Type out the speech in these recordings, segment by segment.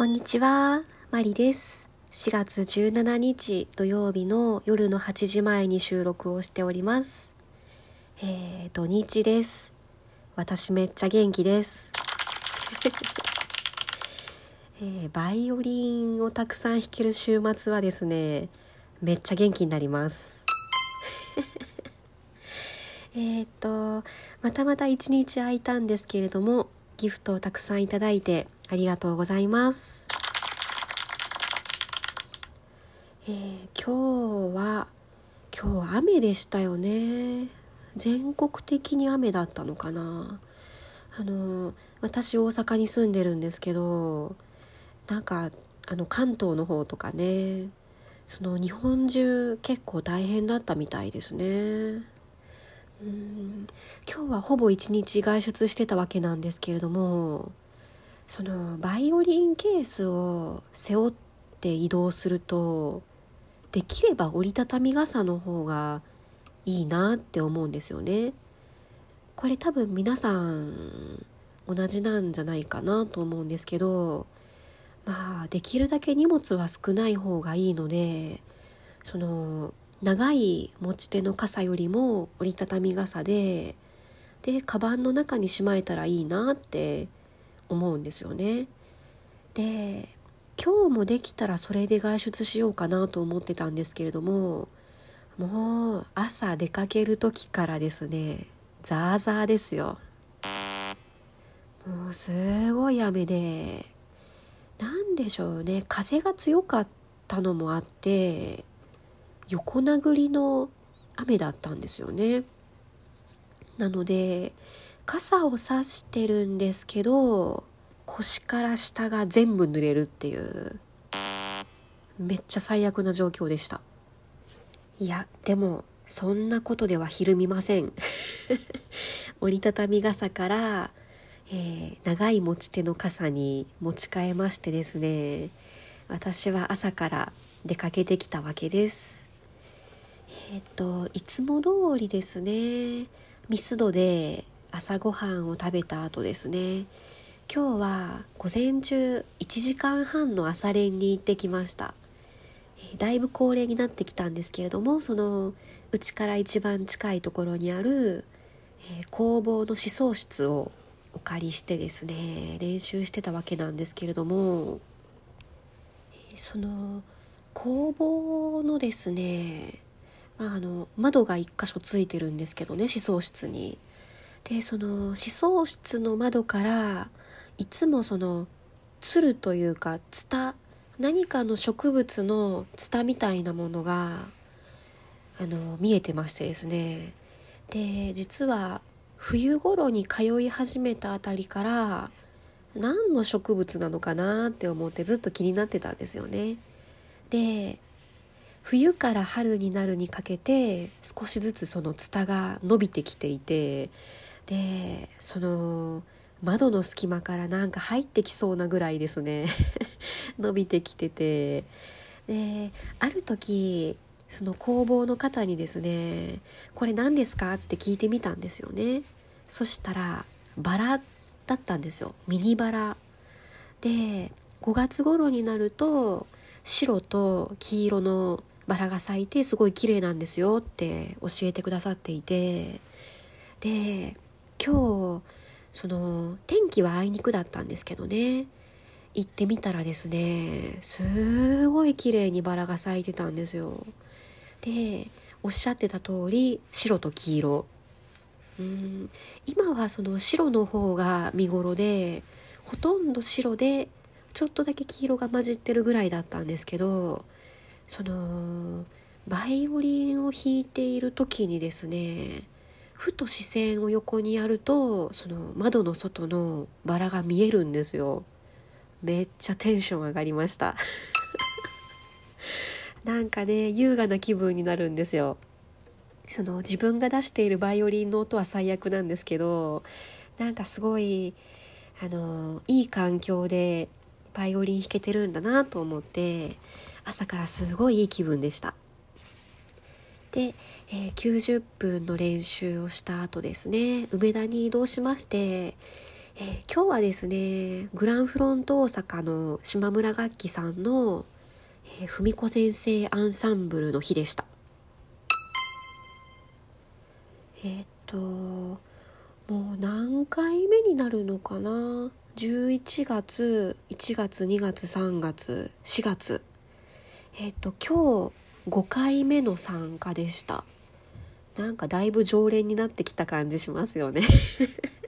こんにちは、マリです。4月17日土曜日の夜の8時前に収録をしております。えー、土日です。私めっちゃ元気です。えーバイオリンをたくさん弾ける週末はですね、めっちゃ元気になります。えっと、またまた一日空いたんですけれども、ギフトをたくさんいただいてありがとうございます。えー今日は、今日雨でしたよね。全国的に雨だったのかな。あの、私大阪に住んでるんですけど、なんか、あの、関東の方とかね、その日本中結構大変だったみたいですね。うん今日はほぼ一日外出してたわけなんですけれどもそのバイオリンケースを背負って移動するとできれば折りたたみ傘の方がいいなって思うんですよね。これ多分皆さん同じなんじゃないかなと思うんですけどまあできるだけ荷物は少ない方がいいのでその長い持ち手の傘よりも折りたたみ傘ででカバンの中にしまえたらいいなって思うんですよね。で今日もできたらそれで外出しようかなと思ってたんですけれどももう朝出かける時からですねザーザーですよ。もうすごい雨でなんでしょうね風が強かったのもあって横殴りの雨だったんですよね。なので傘を差してるんですけど腰から下が全部濡れるっていうめっちゃ最悪な状況でした。いやでもそんなことではひるみません。折りたたみ傘から、えー長い持ち手の傘に持ち替えましてですね私は朝から出かけてきたわけです。えっ、といつも通りですね。ミスドで朝ごはんを食べた後ですね。今日は午前中1時間半の朝練に行ってきました。だいぶ高齢になってきたんですけれどもそのうちから一番近いところにある、えー工房の思想室をお借りしてですね練習してたわけなんですけれどもえーその工房のですねまあ、あの窓が一箇所ついてるんですけどね思想室に。でその思想室の窓からいつもそのつるというかツタ何かの植物のツタみたいなものがあの見えてましてですねで実は冬頃に通い始めたあたりから何の植物なのかなって思ってずっと気になってたんですよね。で冬から春になるにかけて少しずつそのツタが伸びてきていてでその窓の隙間からなんか入ってきそうなぐらいですね。伸びてきてて。である時その工房の方にですね「これ何ですか?」って聞いてみたんですよね。そしたらバラだったんですよ。ミニバラ。で5月頃になると白と黄色のバラが咲いてすごい綺麗なんですよって教えてくださっていて。で今日その天気はあいにくだったんですけどね。行ってみたらですねすごい綺麗にバラが咲いてたんですよ。でおっしゃってた通り白と黄色。うん今はその白の方が見頃でほとんど白でちょっとだけ黄色が混じってるぐらいだったんですけどそのバイオリンを弾いている時にですねふと視線を横にやるとその窓の外のバラが見えるんですよ。めっちゃテンション上がりました。なんかね優雅な気分になるんですよ。その自分が出しているバイオリンの音は最悪なんですけどなんかすごいあのいい環境でバイオリン弾けてるんだなと思って朝からすごいいい気分でした。で、えー90分の練習をした後ですね梅田に移動しまして、えー、今日はですねグランフロント大阪の島村楽器さんの、えー、文子先生アンサンブルの日でした。えー、っともう何回目になるのかな？11月1月2月3月4月。えっ、と今日5回目の参加でした。なんかだいぶ常連になってきた感じしますよね。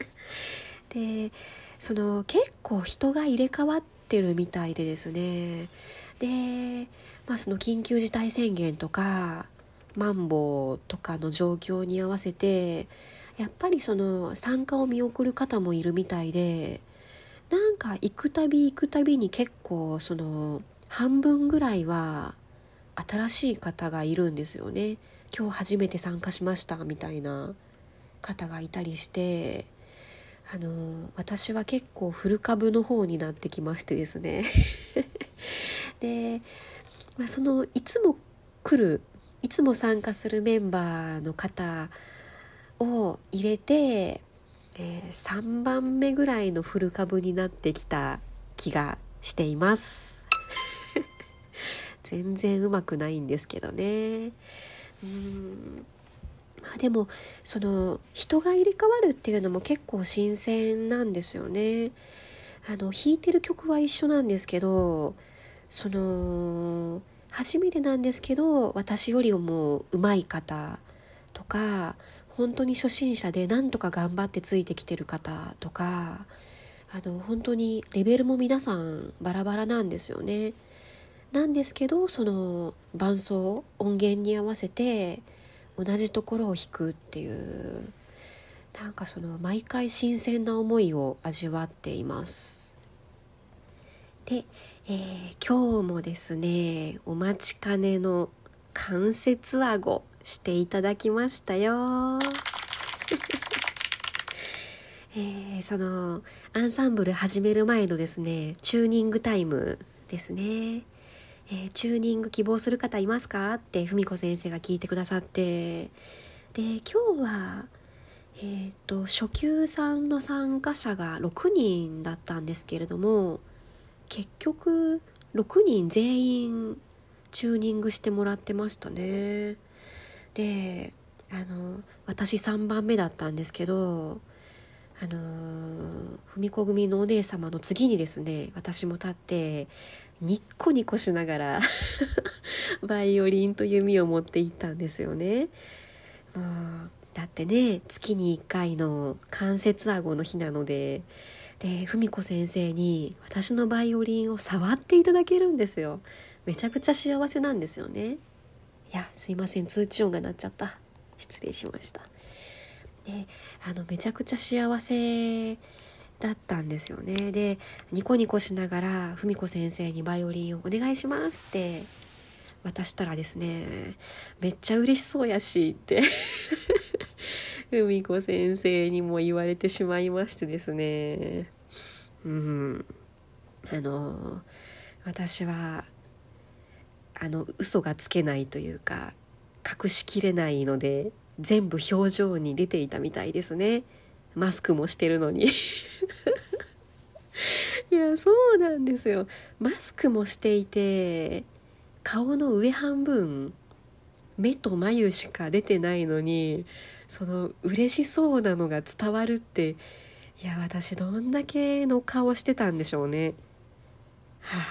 でその結構人が入れ替わってるみたいでですね。で、まあ、その緊急事態宣言とかマンボウとかの状況に合わせてやっぱりその参加を見送る方もいるみたいでなんか行くたび行くたびに結構その半分ぐらいは新しい方がいるんですよね。今日初めて参加しましたみたいな方がいたりしてあの私は結構古株の方になってきましてですね。で、まあ、そのいつも来るいつも参加するメンバーの方を入れてえー、3番目ぐらいの古株になってきた気がしています。全然うまくないんですけどね。うん。まあでもその人が入れ替わるっていうのも結構新鮮なんですよね。あの弾いてる曲は一緒なんですけどその初めてなんですけど私よりも上手い方とか本当に初心者で何とか頑張ってついてきてる方とかあの本当にレベルも皆さんバラバラなんですよね。なんですけどその伴奏音源に合わせて同じところを弾くっていうなんかその毎回新鮮な思いを味わっています。で、えー、今日もですねお待ちかねの関節顎していただきましたよ。えー、そのアンサンブル始める前のですねチューニングタイムですね、えー、チューニング希望する方いますか？って文子先生が聞いてくださってで今日はえーと、と初級さんの参加者が6人だったんですけれども結局6人全員チューニングしてもらってましたね。であの私3番目だったんですけどあの文子組のお姉様の次にですね私も立ってニッコニコしながら バイオリンと弓を持って行ったんですよね。もうだってね月に1回の関節顎の日なのでで文子先生に私のバイオリンを触っていただけるんですよ。めちゃくちゃ幸せなんですよね。いやすいません通知音が鳴っちゃった失礼しましたであのめちゃくちゃ幸せだったんですよね。でニコニコしながら文子先生にバイオリンをお願いしますって渡したらですねめっちゃ嬉しそうやしって 文子先生にも言われてしまいましてですね。うん。あの私はあの嘘がつけないというか隠しきれないので全部表情に出ていたみたいですね。マスクもしてるのに。いやそうなんですよ。マスクもしていて顔の上半分目と眉しか出てないのにその嬉しそうなのが伝わるっていや私どんだけの顔してたんでしょうね。はあ。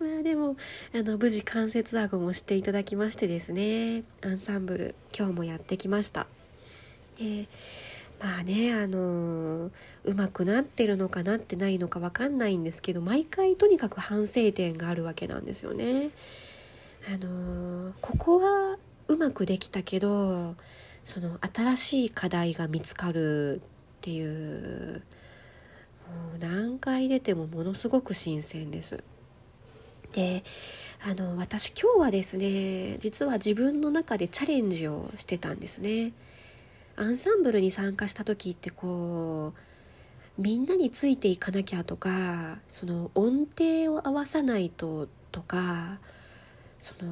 まあでもあの無事関節顎もしていただきましてですね。アンサンブル今日もやってきました。えまあねあのー、うまくなってるのかなってないのか分かんないんですけど毎回とにかく反省点があるわけなんですよね。あのー、ここはうまくできたけどその新しい課題が見つかるっていうもう何回出てもものすごく新鮮です。であの私今日はですね実は自分の中でチャレンジをしてたんですねアンサンブルに参加した時ってこうみんなについていかなきゃとかその音程を合わさないととかその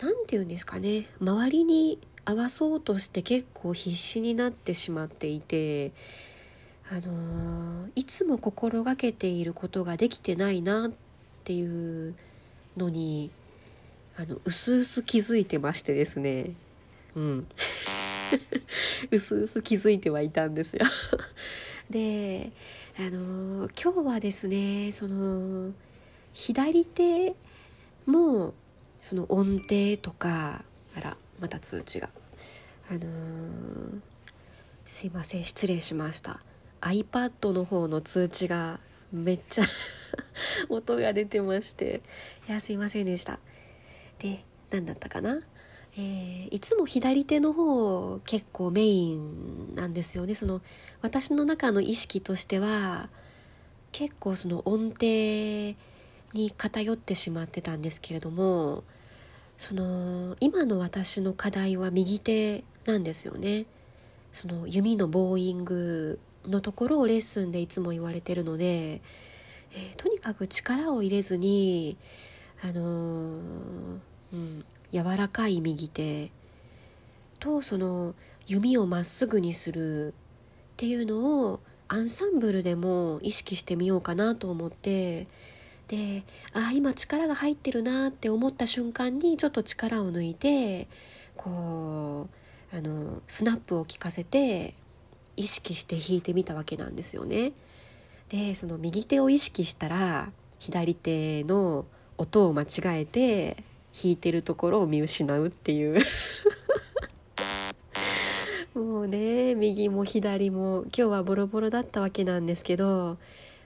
何て言うんですかね周りに合わそうとして結構必死になってしまっていてあのいつも心がけていることができてないなっていうのにあの薄々気づいてましてですね。うん。薄々気づいてはいたんですよ。であの今日はですねその左手もその音程とかあらまた通知が。あのー、すいません失礼しました。iPad の方の通知がめっちゃ 音が出てまして。いやすいませんでした。で何だったかな？えー、いつも左手の方結構メインなんですよね。その私の中の意識としては結構その音程に偏ってしまってたんですけれどもその今の私の課題は右手なんですよね。その弓のボーイングのところをレッスンでいつも言われてるので、えー、とにかく力を入れずにあのー、うん柔らかい右手とその弓をまっすぐにするっていうのをアンサンブルでも意識してみようかなと思ってでああ今力が入ってるなって思った瞬間にちょっと力を抜いてこうあのスナップを効かせて意識して弾いてみたわけなんですよね。でその右手を意識したら左手の音を間違えて弾いてるところを見失うっていう もうね右も左も今日はボロボロだったわけなんですけど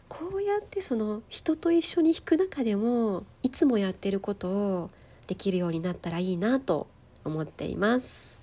こうやってその人と一緒に弾く中でもいつもやってることをできるようになったらいいなと思っています。